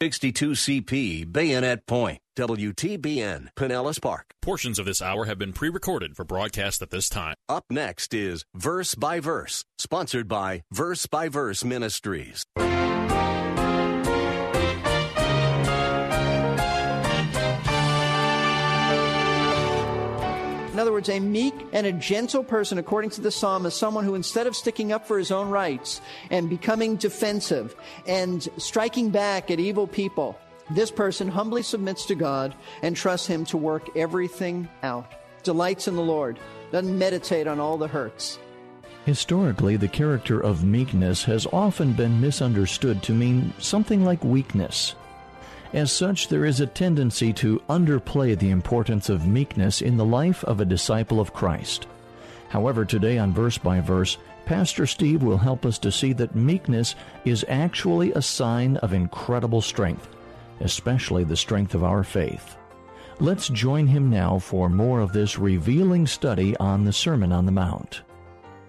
62CP, Bayonet Point, WTBN, Pinellas Park. Portions of this hour have been pre recorded for broadcast at this time. Up next is Verse by Verse, sponsored by Verse by Verse Ministries. In other words, a meek and a gentle person, according to the psalm, is someone who, instead of sticking up for his own rights and becoming defensive and striking back at evil people, this person humbly submits to God and trusts Him to work everything out. Delights in the Lord, doesn't meditate on all the hurts. Historically, the character of meekness has often been misunderstood to mean something like weakness. As such, there is a tendency to underplay the importance of meekness in the life of a disciple of Christ. However, today on Verse by Verse, Pastor Steve will help us to see that meekness is actually a sign of incredible strength, especially the strength of our faith. Let's join him now for more of this revealing study on the Sermon on the Mount.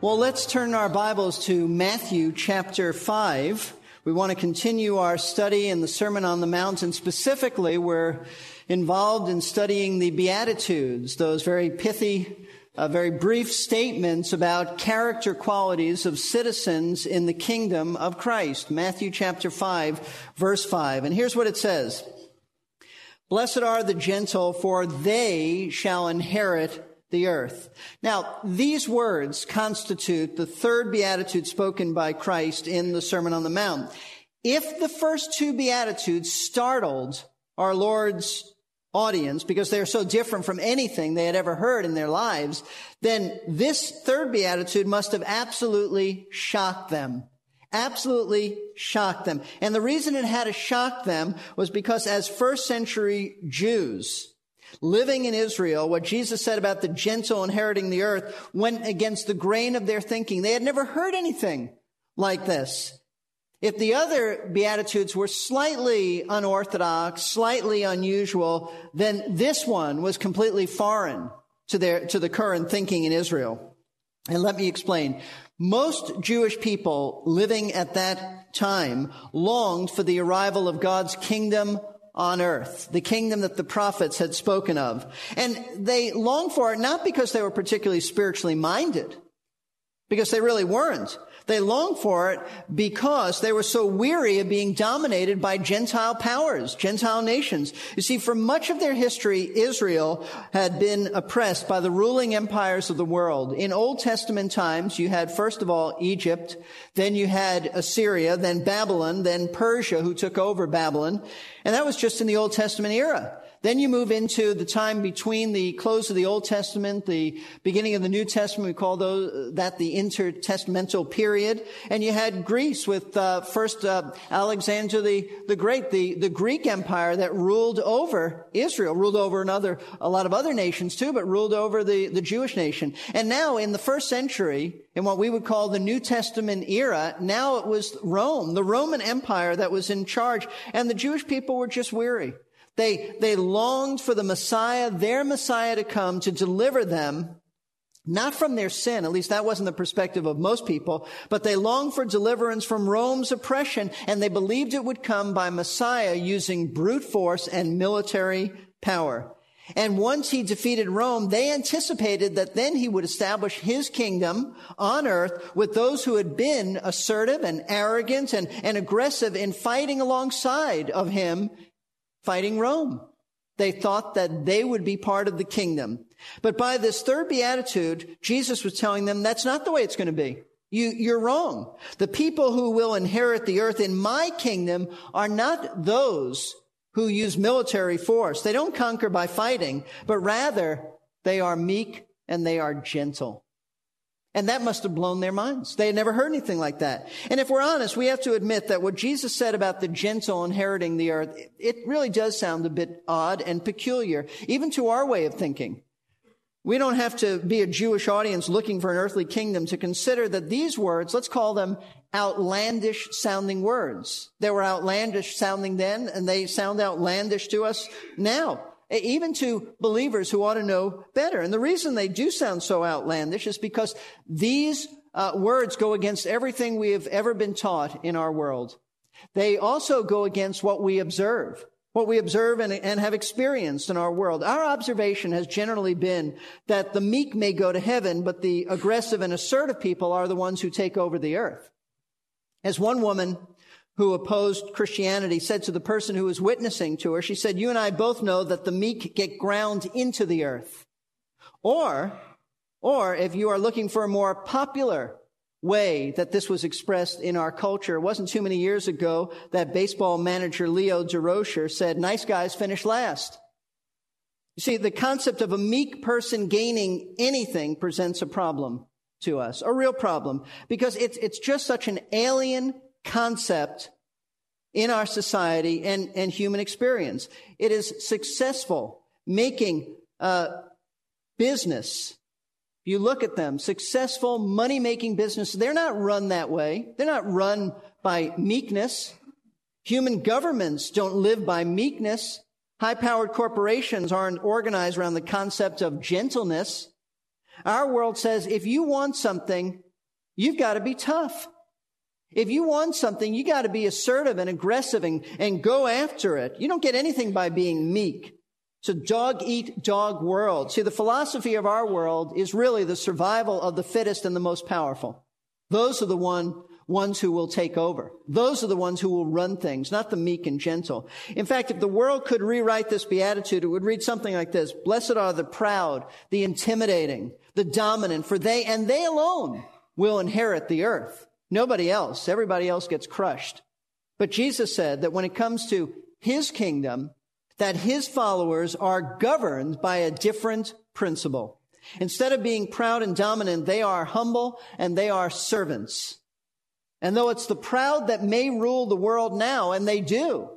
Well, let's turn our Bibles to Matthew chapter 5. We want to continue our study in the Sermon on the Mount, and specifically, we're involved in studying the Beatitudes, those very pithy, uh, very brief statements about character qualities of citizens in the kingdom of Christ. Matthew chapter 5, verse 5. And here's what it says. Blessed are the gentle, for they shall inherit the earth. Now, these words constitute the third beatitude spoken by Christ in the Sermon on the Mount. If the first two beatitudes startled our Lord's audience because they are so different from anything they had ever heard in their lives, then this third beatitude must have absolutely shocked them. Absolutely shocked them. And the reason it had to shock them was because as first century Jews, living in Israel, what Jesus said about the gentle inheriting the earth went against the grain of their thinking. They had never heard anything like this. If the other Beatitudes were slightly unorthodox, slightly unusual, then this one was completely foreign to their, to the current thinking in Israel. And let me explain. Most Jewish people living at that time longed for the arrival of God's kingdom on earth, the kingdom that the prophets had spoken of. And they longed for it not because they were particularly spiritually minded, because they really weren't. They longed for it because they were so weary of being dominated by Gentile powers, Gentile nations. You see, for much of their history, Israel had been oppressed by the ruling empires of the world. In Old Testament times, you had first of all Egypt, then you had Assyria, then Babylon, then Persia who took over Babylon. And that was just in the Old Testament era. Then you move into the time between the close of the Old Testament, the beginning of the New Testament. We call those, that the intertestamental period. And you had Greece with uh, first uh, Alexander the, the Great, the, the Greek Empire that ruled over Israel, ruled over another, a lot of other nations too, but ruled over the, the Jewish nation. And now in the first century, in what we would call the New Testament era, now it was Rome, the Roman Empire that was in charge, and the Jewish people were just weary. They, they longed for the Messiah, their Messiah to come to deliver them, not from their sin, at least that wasn't the perspective of most people, but they longed for deliverance from Rome's oppression, and they believed it would come by Messiah using brute force and military power. And once he defeated Rome, they anticipated that then he would establish his kingdom on earth with those who had been assertive and arrogant and, and aggressive in fighting alongside of him fighting Rome. They thought that they would be part of the kingdom. But by this third beatitude, Jesus was telling them that's not the way it's going to be. You, you're wrong. The people who will inherit the earth in my kingdom are not those who use military force. They don't conquer by fighting, but rather they are meek and they are gentle. And that must have blown their minds. They had never heard anything like that. And if we're honest, we have to admit that what Jesus said about the gentle inheriting the earth, it really does sound a bit odd and peculiar, even to our way of thinking. We don't have to be a Jewish audience looking for an earthly kingdom to consider that these words, let's call them outlandish sounding words. They were outlandish sounding then, and they sound outlandish to us now even to believers who ought to know better. And the reason they do sound so outlandish is because these uh, words go against everything we have ever been taught in our world. They also go against what we observe, what we observe and, and have experienced in our world. Our observation has generally been that the meek may go to heaven, but the aggressive and assertive people are the ones who take over the earth. As one woman who opposed Christianity said to the person who was witnessing to her, she said, you and I both know that the meek get ground into the earth. Or, or if you are looking for a more popular way that this was expressed in our culture, it wasn't too many years ago that baseball manager Leo Durocher said, nice guys finish last. You see, the concept of a meek person gaining anything presents a problem to us, a real problem, because it's, it's just such an alien concept in our society and, and human experience. It is successful making uh, business. You look at them, successful money making business. They're not run that way. They're not run by meekness. Human governments don't live by meekness. High powered corporations aren't organized around the concept of gentleness. Our world says if you want something, you've got to be tough. If you want something, you got to be assertive and aggressive and, and go after it. You don't get anything by being meek. It's a dog eat dog world. See, the philosophy of our world is really the survival of the fittest and the most powerful. Those are the one, ones who will take over. Those are the ones who will run things, not the meek and gentle. In fact, if the world could rewrite this beatitude, it would read something like this. Blessed are the proud, the intimidating, the dominant, for they and they alone will inherit the earth. Nobody else. Everybody else gets crushed. But Jesus said that when it comes to his kingdom, that his followers are governed by a different principle. Instead of being proud and dominant, they are humble and they are servants. And though it's the proud that may rule the world now, and they do,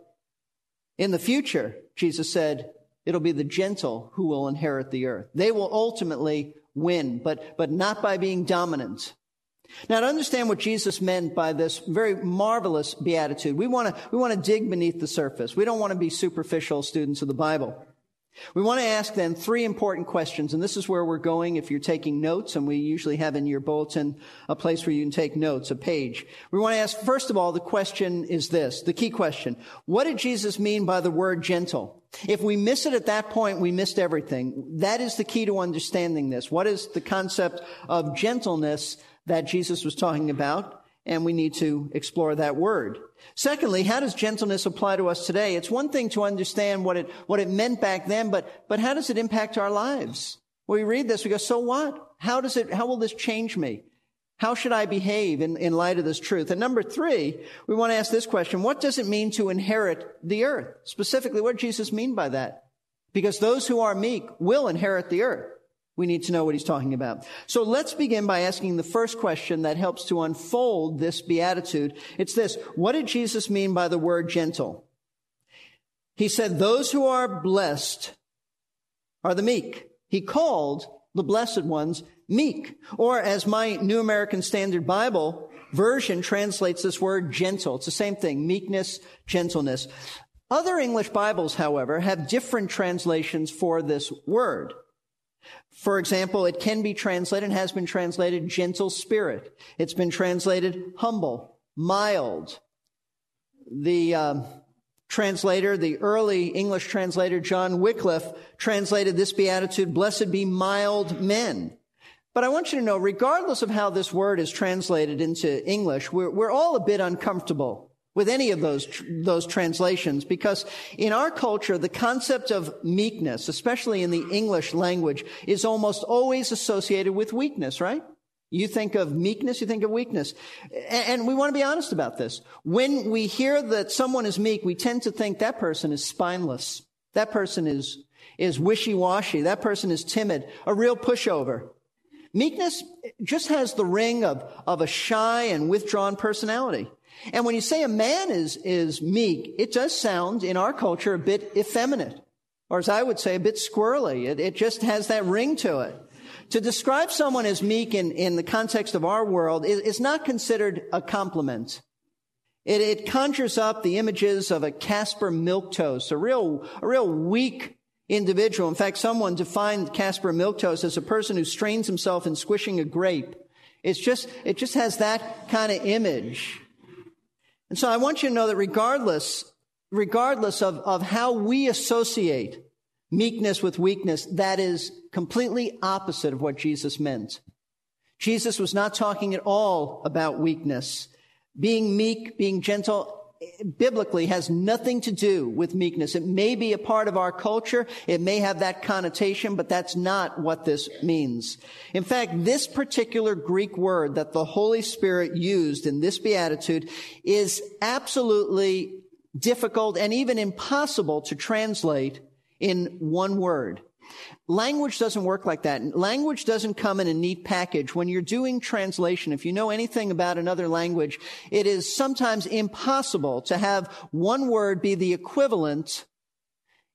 in the future, Jesus said, it'll be the gentle who will inherit the earth. They will ultimately win, but, but not by being dominant. Now, to understand what Jesus meant by this very marvelous beatitude, we want to, we want to dig beneath the surface. We don't want to be superficial students of the Bible. We want to ask then three important questions, and this is where we're going if you're taking notes, and we usually have in your bulletin a place where you can take notes, a page. We want to ask, first of all, the question is this, the key question. What did Jesus mean by the word gentle? If we miss it at that point, we missed everything. That is the key to understanding this. What is the concept of gentleness that Jesus was talking about, and we need to explore that word. Secondly, how does gentleness apply to us today? It's one thing to understand what it, what it meant back then, but, but how does it impact our lives? When we read this, we go, so what? How does it, how will this change me? How should I behave in, in light of this truth? And number three, we want to ask this question. What does it mean to inherit the earth? Specifically, what did Jesus mean by that? Because those who are meek will inherit the earth. We need to know what he's talking about. So let's begin by asking the first question that helps to unfold this beatitude. It's this. What did Jesus mean by the word gentle? He said, those who are blessed are the meek. He called the blessed ones meek. Or as my New American Standard Bible version translates this word gentle. It's the same thing. Meekness, gentleness. Other English Bibles, however, have different translations for this word. For example, it can be translated and has been translated gentle spirit. It's been translated humble, mild. The um, translator, the early English translator John Wycliffe, translated this beatitude, blessed be mild men. But I want you to know, regardless of how this word is translated into English, we're, we're all a bit uncomfortable with any of those, those translations because in our culture, the concept of meekness, especially in the English language, is almost always associated with weakness, right? You think of meekness, you think of weakness. And we want to be honest about this. When we hear that someone is meek, we tend to think that person is spineless. That person is, is wishy-washy. That person is timid, a real pushover. Meekness just has the ring of, of a shy and withdrawn personality. And when you say a man is, is meek, it does sound in our culture a bit effeminate, or as I would say, a bit squirrely. It, it just has that ring to it. To describe someone as meek in, in the context of our world is, is not considered a compliment. It, it, conjures up the images of a Casper Milquetoast, a real, a real weak individual. In fact, someone defined Casper Milquetoast as a person who strains himself in squishing a grape. It's just, it just has that kind of image. And so I want you to know that regardless, regardless of, of how we associate meekness with weakness, that is completely opposite of what Jesus meant. Jesus was not talking at all about weakness. Being meek, being gentle, biblically has nothing to do with meekness. It may be a part of our culture. It may have that connotation, but that's not what this means. In fact, this particular Greek word that the Holy Spirit used in this beatitude is absolutely difficult and even impossible to translate in one word. Language doesn't work like that. Language doesn't come in a neat package. When you're doing translation, if you know anything about another language, it is sometimes impossible to have one word be the equivalent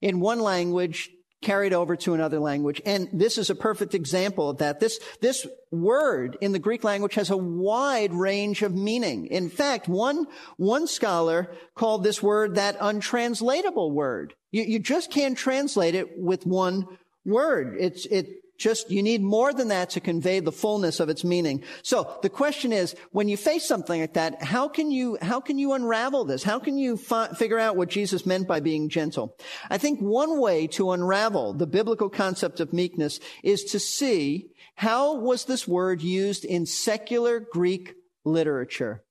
in one language carried over to another language. And this is a perfect example of that. This, this word in the Greek language has a wide range of meaning. In fact, one, one scholar called this word that untranslatable word. You, you just can't translate it with one word. It's, it just, you need more than that to convey the fullness of its meaning. So the question is, when you face something like that, how can you, how can you unravel this? How can you fi- figure out what Jesus meant by being gentle? I think one way to unravel the biblical concept of meekness is to see how was this word used in secular Greek literature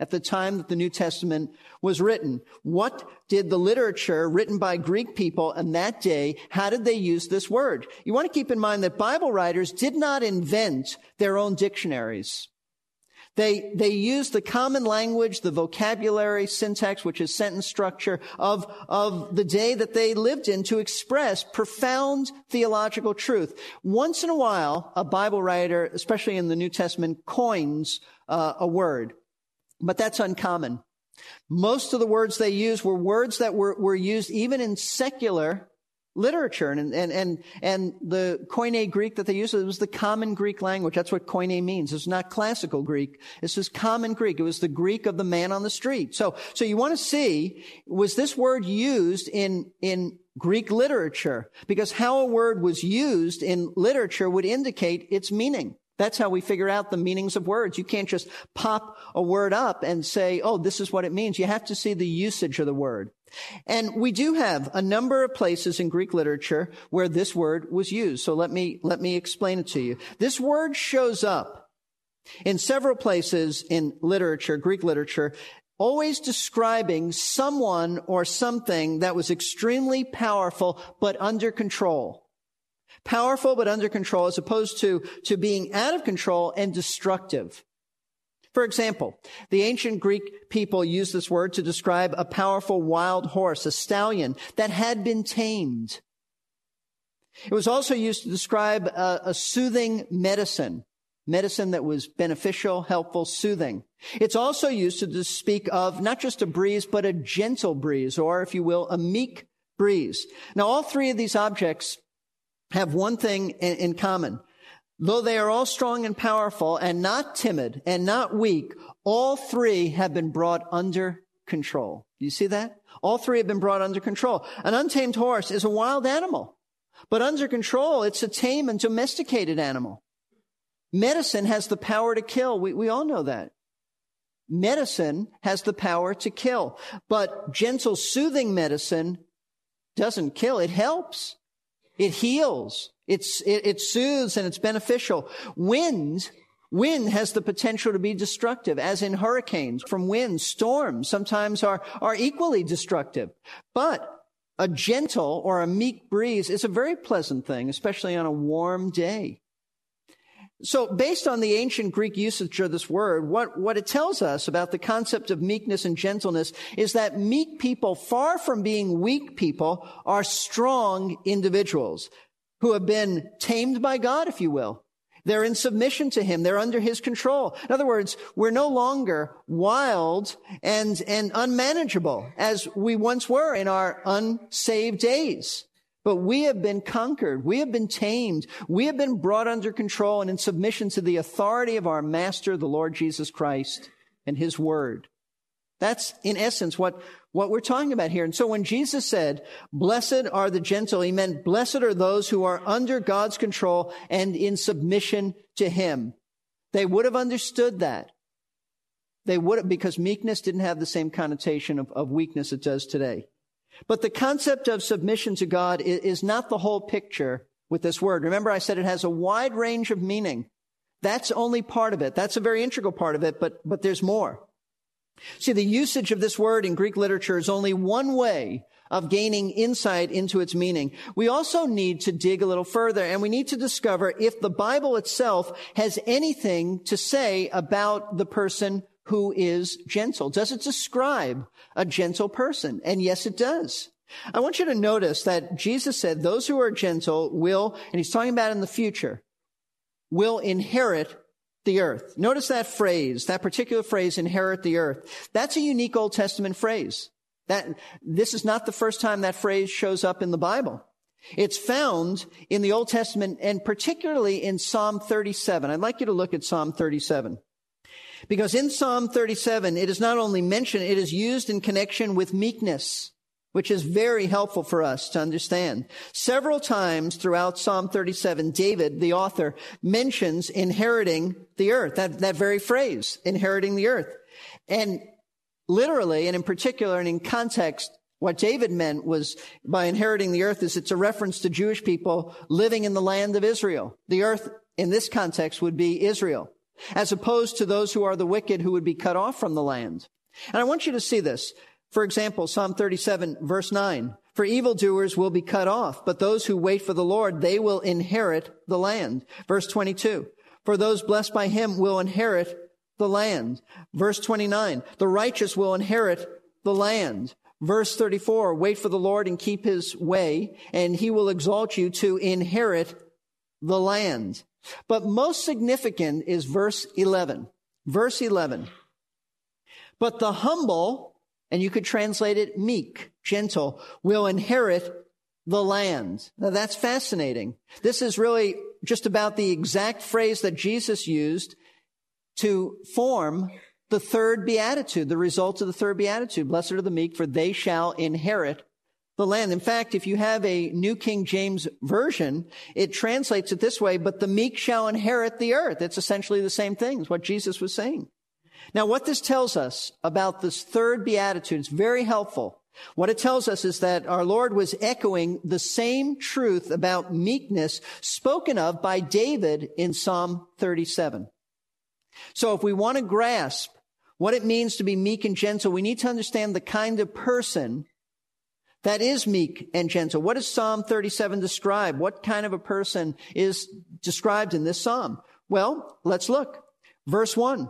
at the time that the New Testament was written. What did the literature written by Greek people in that day, how did they use this word? You want to keep in mind that Bible writers did not invent their own dictionaries. They, they used the common language, the vocabulary, syntax, which is sentence structure of, of the day that they lived in to express profound theological truth. Once in a while, a Bible writer, especially in the New Testament, coins uh, a word. But that's uncommon. Most of the words they used were words that were, were used even in secular literature. And, and, and, and the Koine Greek that they used, it was the common Greek language. That's what Koine means. It's not classical Greek. This is common Greek. It was the Greek of the man on the street. So, so you want to see, was this word used in, in Greek literature? Because how a word was used in literature would indicate its meaning. That's how we figure out the meanings of words. You can't just pop a word up and say, oh, this is what it means. You have to see the usage of the word. And we do have a number of places in Greek literature where this word was used. So let me, let me explain it to you. This word shows up in several places in literature, Greek literature, always describing someone or something that was extremely powerful but under control. Powerful but under control as opposed to, to being out of control and destructive. For example, the ancient Greek people used this word to describe a powerful wild horse, a stallion that had been tamed. It was also used to describe a, a soothing medicine, medicine that was beneficial, helpful, soothing. It's also used to speak of not just a breeze, but a gentle breeze, or if you will, a meek breeze. Now, all three of these objects have one thing in, common. Though they are all strong and powerful and not timid and not weak, all three have been brought under control. You see that? All three have been brought under control. An untamed horse is a wild animal, but under control, it's a tame and domesticated animal. Medicine has the power to kill. We, we all know that. Medicine has the power to kill, but gentle, soothing medicine doesn't kill. It helps. It heals. It's, it, it soothes and it's beneficial. Wind, wind has the potential to be destructive, as in hurricanes. From wind, storms sometimes are, are equally destructive. But a gentle or a meek breeze is a very pleasant thing, especially on a warm day. So based on the ancient Greek usage of this word, what, what it tells us about the concept of meekness and gentleness is that meek people, far from being weak people, are strong individuals who have been tamed by God, if you will. They're in submission to him. They're under his control. In other words, we're no longer wild and, and unmanageable as we once were in our unsaved days. But we have been conquered. We have been tamed. We have been brought under control and in submission to the authority of our master, the Lord Jesus Christ and his word. That's in essence what, what we're talking about here. And so when Jesus said, blessed are the gentle, he meant blessed are those who are under God's control and in submission to him. They would have understood that. They would have, because meekness didn't have the same connotation of, of weakness it does today. But the concept of submission to God is, not the whole picture with this word. Remember I said it has a wide range of meaning. That's only part of it. That's a very integral part of it, but, but there's more. See, the usage of this word in Greek literature is only one way of gaining insight into its meaning. We also need to dig a little further and we need to discover if the Bible itself has anything to say about the person who is gentle. Does it describe a gentle person? And yes, it does. I want you to notice that Jesus said those who are gentle will, and he's talking about in the future, will inherit the earth. Notice that phrase, that particular phrase, inherit the earth. That's a unique Old Testament phrase. That, this is not the first time that phrase shows up in the Bible. It's found in the Old Testament and particularly in Psalm 37. I'd like you to look at Psalm 37. Because in Psalm 37, it is not only mentioned, it is used in connection with meekness which is very helpful for us to understand. Several times throughout Psalm 37, David, the author, mentions inheriting the earth, that, that very phrase, inheriting the earth. And literally, and in particular, and in context, what David meant was by inheriting the earth is it's a reference to Jewish people living in the land of Israel. The earth in this context would be Israel, as opposed to those who are the wicked who would be cut off from the land. And I want you to see this. For example, Psalm 37 verse 9. For evildoers will be cut off, but those who wait for the Lord, they will inherit the land. Verse 22. For those blessed by him will inherit the land. Verse 29. The righteous will inherit the land. Verse 34. Wait for the Lord and keep his way, and he will exalt you to inherit the land. But most significant is verse 11. Verse 11. But the humble and you could translate it meek, gentle, will inherit the land. Now that's fascinating. This is really just about the exact phrase that Jesus used to form the third beatitude, the result of the third beatitude. Blessed are the meek, for they shall inherit the land. In fact, if you have a New King James Version, it translates it this way, but the meek shall inherit the earth. It's essentially the same thing as what Jesus was saying. Now, what this tells us about this third beatitude is very helpful. What it tells us is that our Lord was echoing the same truth about meekness spoken of by David in Psalm 37. So if we want to grasp what it means to be meek and gentle, we need to understand the kind of person that is meek and gentle. What does Psalm 37 describe? What kind of a person is described in this psalm? Well, let's look. Verse 1.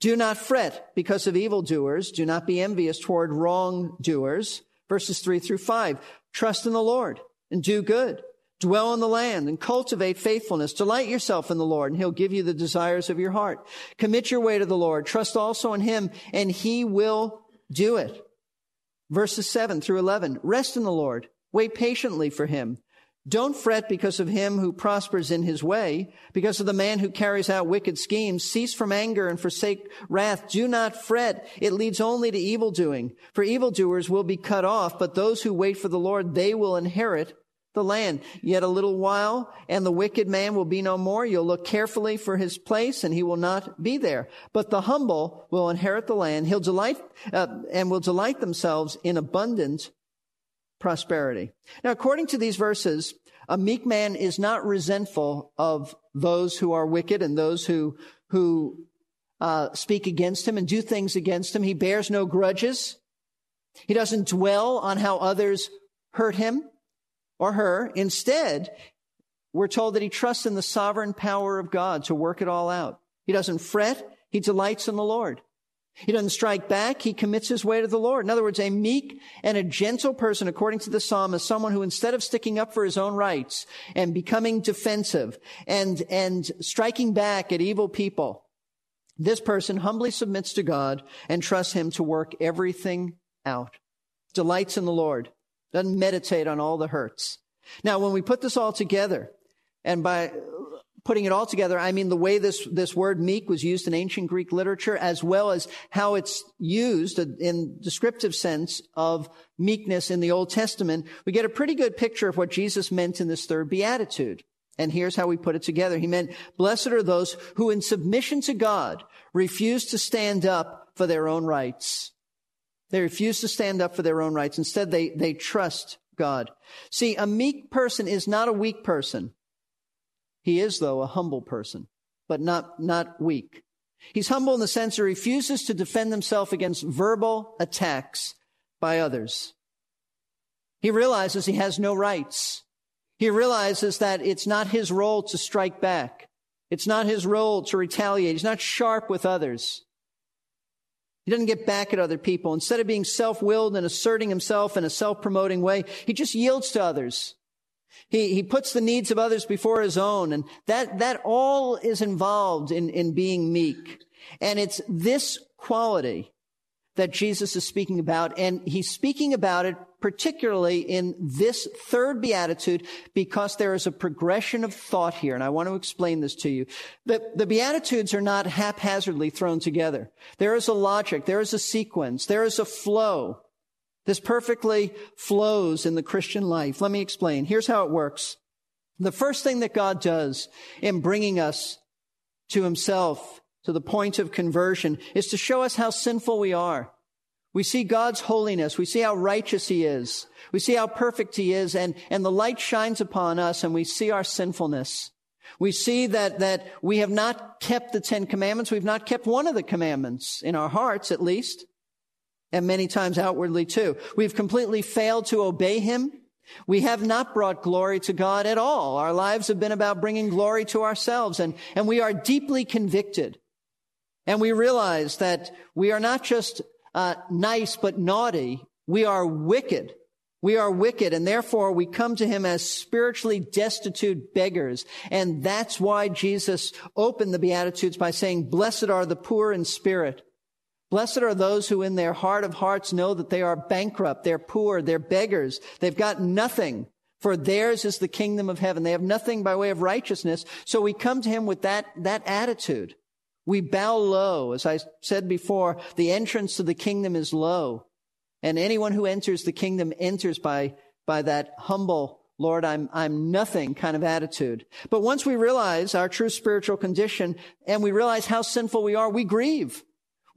Do not fret because of evildoers. Do not be envious toward wrongdoers. Verses three through five. Trust in the Lord and do good. Dwell in the land and cultivate faithfulness. Delight yourself in the Lord and he'll give you the desires of your heart. Commit your way to the Lord. Trust also in him and he will do it. Verses seven through 11. Rest in the Lord. Wait patiently for him. Don't fret because of him who prospers in his way, because of the man who carries out wicked schemes. Cease from anger and forsake wrath. Do not fret. It leads only to evil doing. For evildoers will be cut off, but those who wait for the Lord, they will inherit the land. Yet a little while, and the wicked man will be no more. You'll look carefully for his place, and he will not be there. But the humble will inherit the land. He'll delight, uh, and will delight themselves in abundant prosperity. Now, according to these verses, a meek man is not resentful of those who are wicked and those who, who uh, speak against him and do things against him. He bears no grudges. He doesn't dwell on how others hurt him or her. Instead, we're told that he trusts in the sovereign power of God to work it all out. He doesn't fret. He delights in the Lord. He doesn't strike back. He commits his way to the Lord. In other words, a meek and a gentle person, according to the psalm, is someone who instead of sticking up for his own rights and becoming defensive and, and striking back at evil people, this person humbly submits to God and trusts him to work everything out. Delights in the Lord. Doesn't meditate on all the hurts. Now, when we put this all together, and by putting it all together, I mean the way this, this word meek was used in ancient Greek literature, as well as how it's used in descriptive sense of meekness in the Old Testament, we get a pretty good picture of what Jesus meant in this third beatitude. And here's how we put it together. He meant, blessed are those who in submission to God refuse to stand up for their own rights. They refuse to stand up for their own rights. Instead, they, they trust God. See, a meek person is not a weak person. He is, though, a humble person, but not, not weak. He's humble in the sense he refuses to defend himself against verbal attacks by others. He realizes he has no rights. He realizes that it's not his role to strike back. It's not his role to retaliate. He's not sharp with others. He doesn't get back at other people. Instead of being self-willed and asserting himself in a self-promoting way, he just yields to others. He, he puts the needs of others before his own. And that, that all is involved in, in being meek. And it's this quality that Jesus is speaking about. And he's speaking about it particularly in this third beatitude because there is a progression of thought here. And I want to explain this to you. The, the beatitudes are not haphazardly thrown together. There is a logic. There is a sequence. There is a flow. This perfectly flows in the Christian life. Let me explain. Here's how it works. The first thing that God does in bringing us to himself, to the point of conversion, is to show us how sinful we are. We see God's holiness. We see how righteous he is. We see how perfect he is. And, and the light shines upon us and we see our sinfulness. We see that, that we have not kept the Ten Commandments. We've not kept one of the commandments in our hearts, at least and many times outwardly too. We've completely failed to obey him. We have not brought glory to God at all. Our lives have been about bringing glory to ourselves and, and we are deeply convicted. And we realize that we are not just uh, nice but naughty. We are wicked. We are wicked and therefore we come to him as spiritually destitute beggars. And that's why Jesus opened the Beatitudes by saying, blessed are the poor in spirit Blessed are those who in their heart of hearts know that they are bankrupt, they're poor, they're beggars, they've got nothing. For theirs is the kingdom of heaven. They have nothing by way of righteousness. So we come to him with that, that attitude. We bow low. As I said before, the entrance to the kingdom is low. And anyone who enters the kingdom enters by, by that humble, Lord, I'm, I'm nothing kind of attitude. But once we realize our true spiritual condition and we realize how sinful we are, we grieve.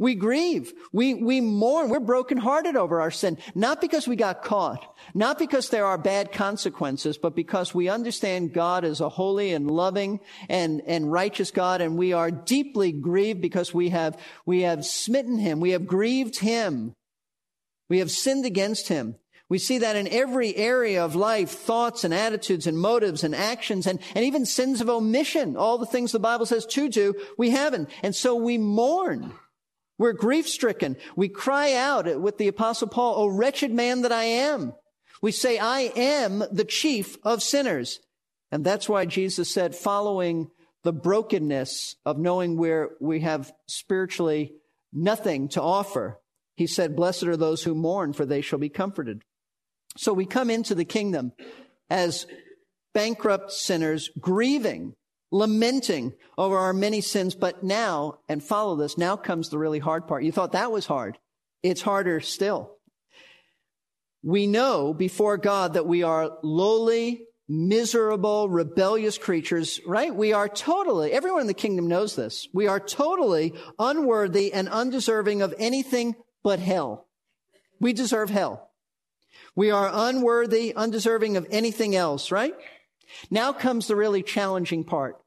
We grieve. We, we mourn. We're brokenhearted over our sin. Not because we got caught. Not because there are bad consequences, but because we understand God is a holy and loving and, and righteous God. And we are deeply grieved because we have, we have smitten him. We have grieved him. We have sinned against him. We see that in every area of life, thoughts and attitudes and motives and actions and, and even sins of omission. All the things the Bible says to do, we haven't. And so we mourn. We're grief stricken. We cry out with the apostle Paul, O wretched man that I am. We say, I am the chief of sinners. And that's why Jesus said, following the brokenness of knowing where we have spiritually nothing to offer, he said, blessed are those who mourn, for they shall be comforted. So we come into the kingdom as bankrupt sinners, grieving lamenting over our many sins. But now, and follow this, now comes the really hard part. You thought that was hard. It's harder still. We know before God that we are lowly, miserable, rebellious creatures, right? We are totally, everyone in the kingdom knows this. We are totally unworthy and undeserving of anything but hell. We deserve hell. We are unworthy, undeserving of anything else, right? Now comes the really challenging part.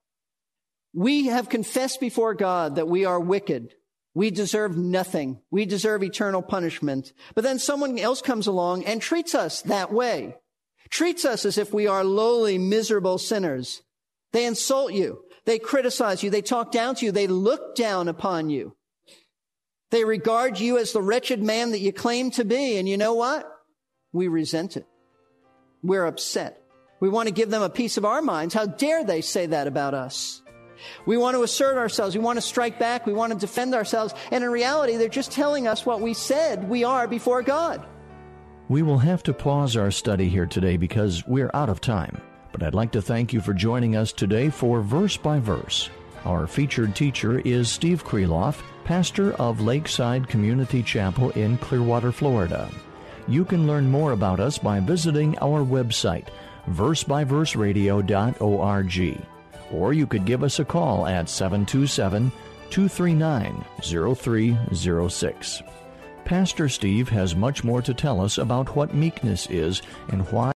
We have confessed before God that we are wicked. We deserve nothing. We deserve eternal punishment. But then someone else comes along and treats us that way. Treats us as if we are lowly, miserable sinners. They insult you. They criticize you. They talk down to you. They look down upon you. They regard you as the wretched man that you claim to be. And you know what? We resent it. We're upset. We want to give them a piece of our minds. How dare they say that about us? We want to assert ourselves. We want to strike back. We want to defend ourselves. And in reality, they're just telling us what we said we are before God. We will have to pause our study here today because we're out of time. But I'd like to thank you for joining us today for Verse by Verse. Our featured teacher is Steve Kreloff, pastor of Lakeside Community Chapel in Clearwater, Florida. You can learn more about us by visiting our website, versebyverseradio.org or you could give us a call at 727 239 0306. Pastor Steve has much more to tell us about what meekness is and why.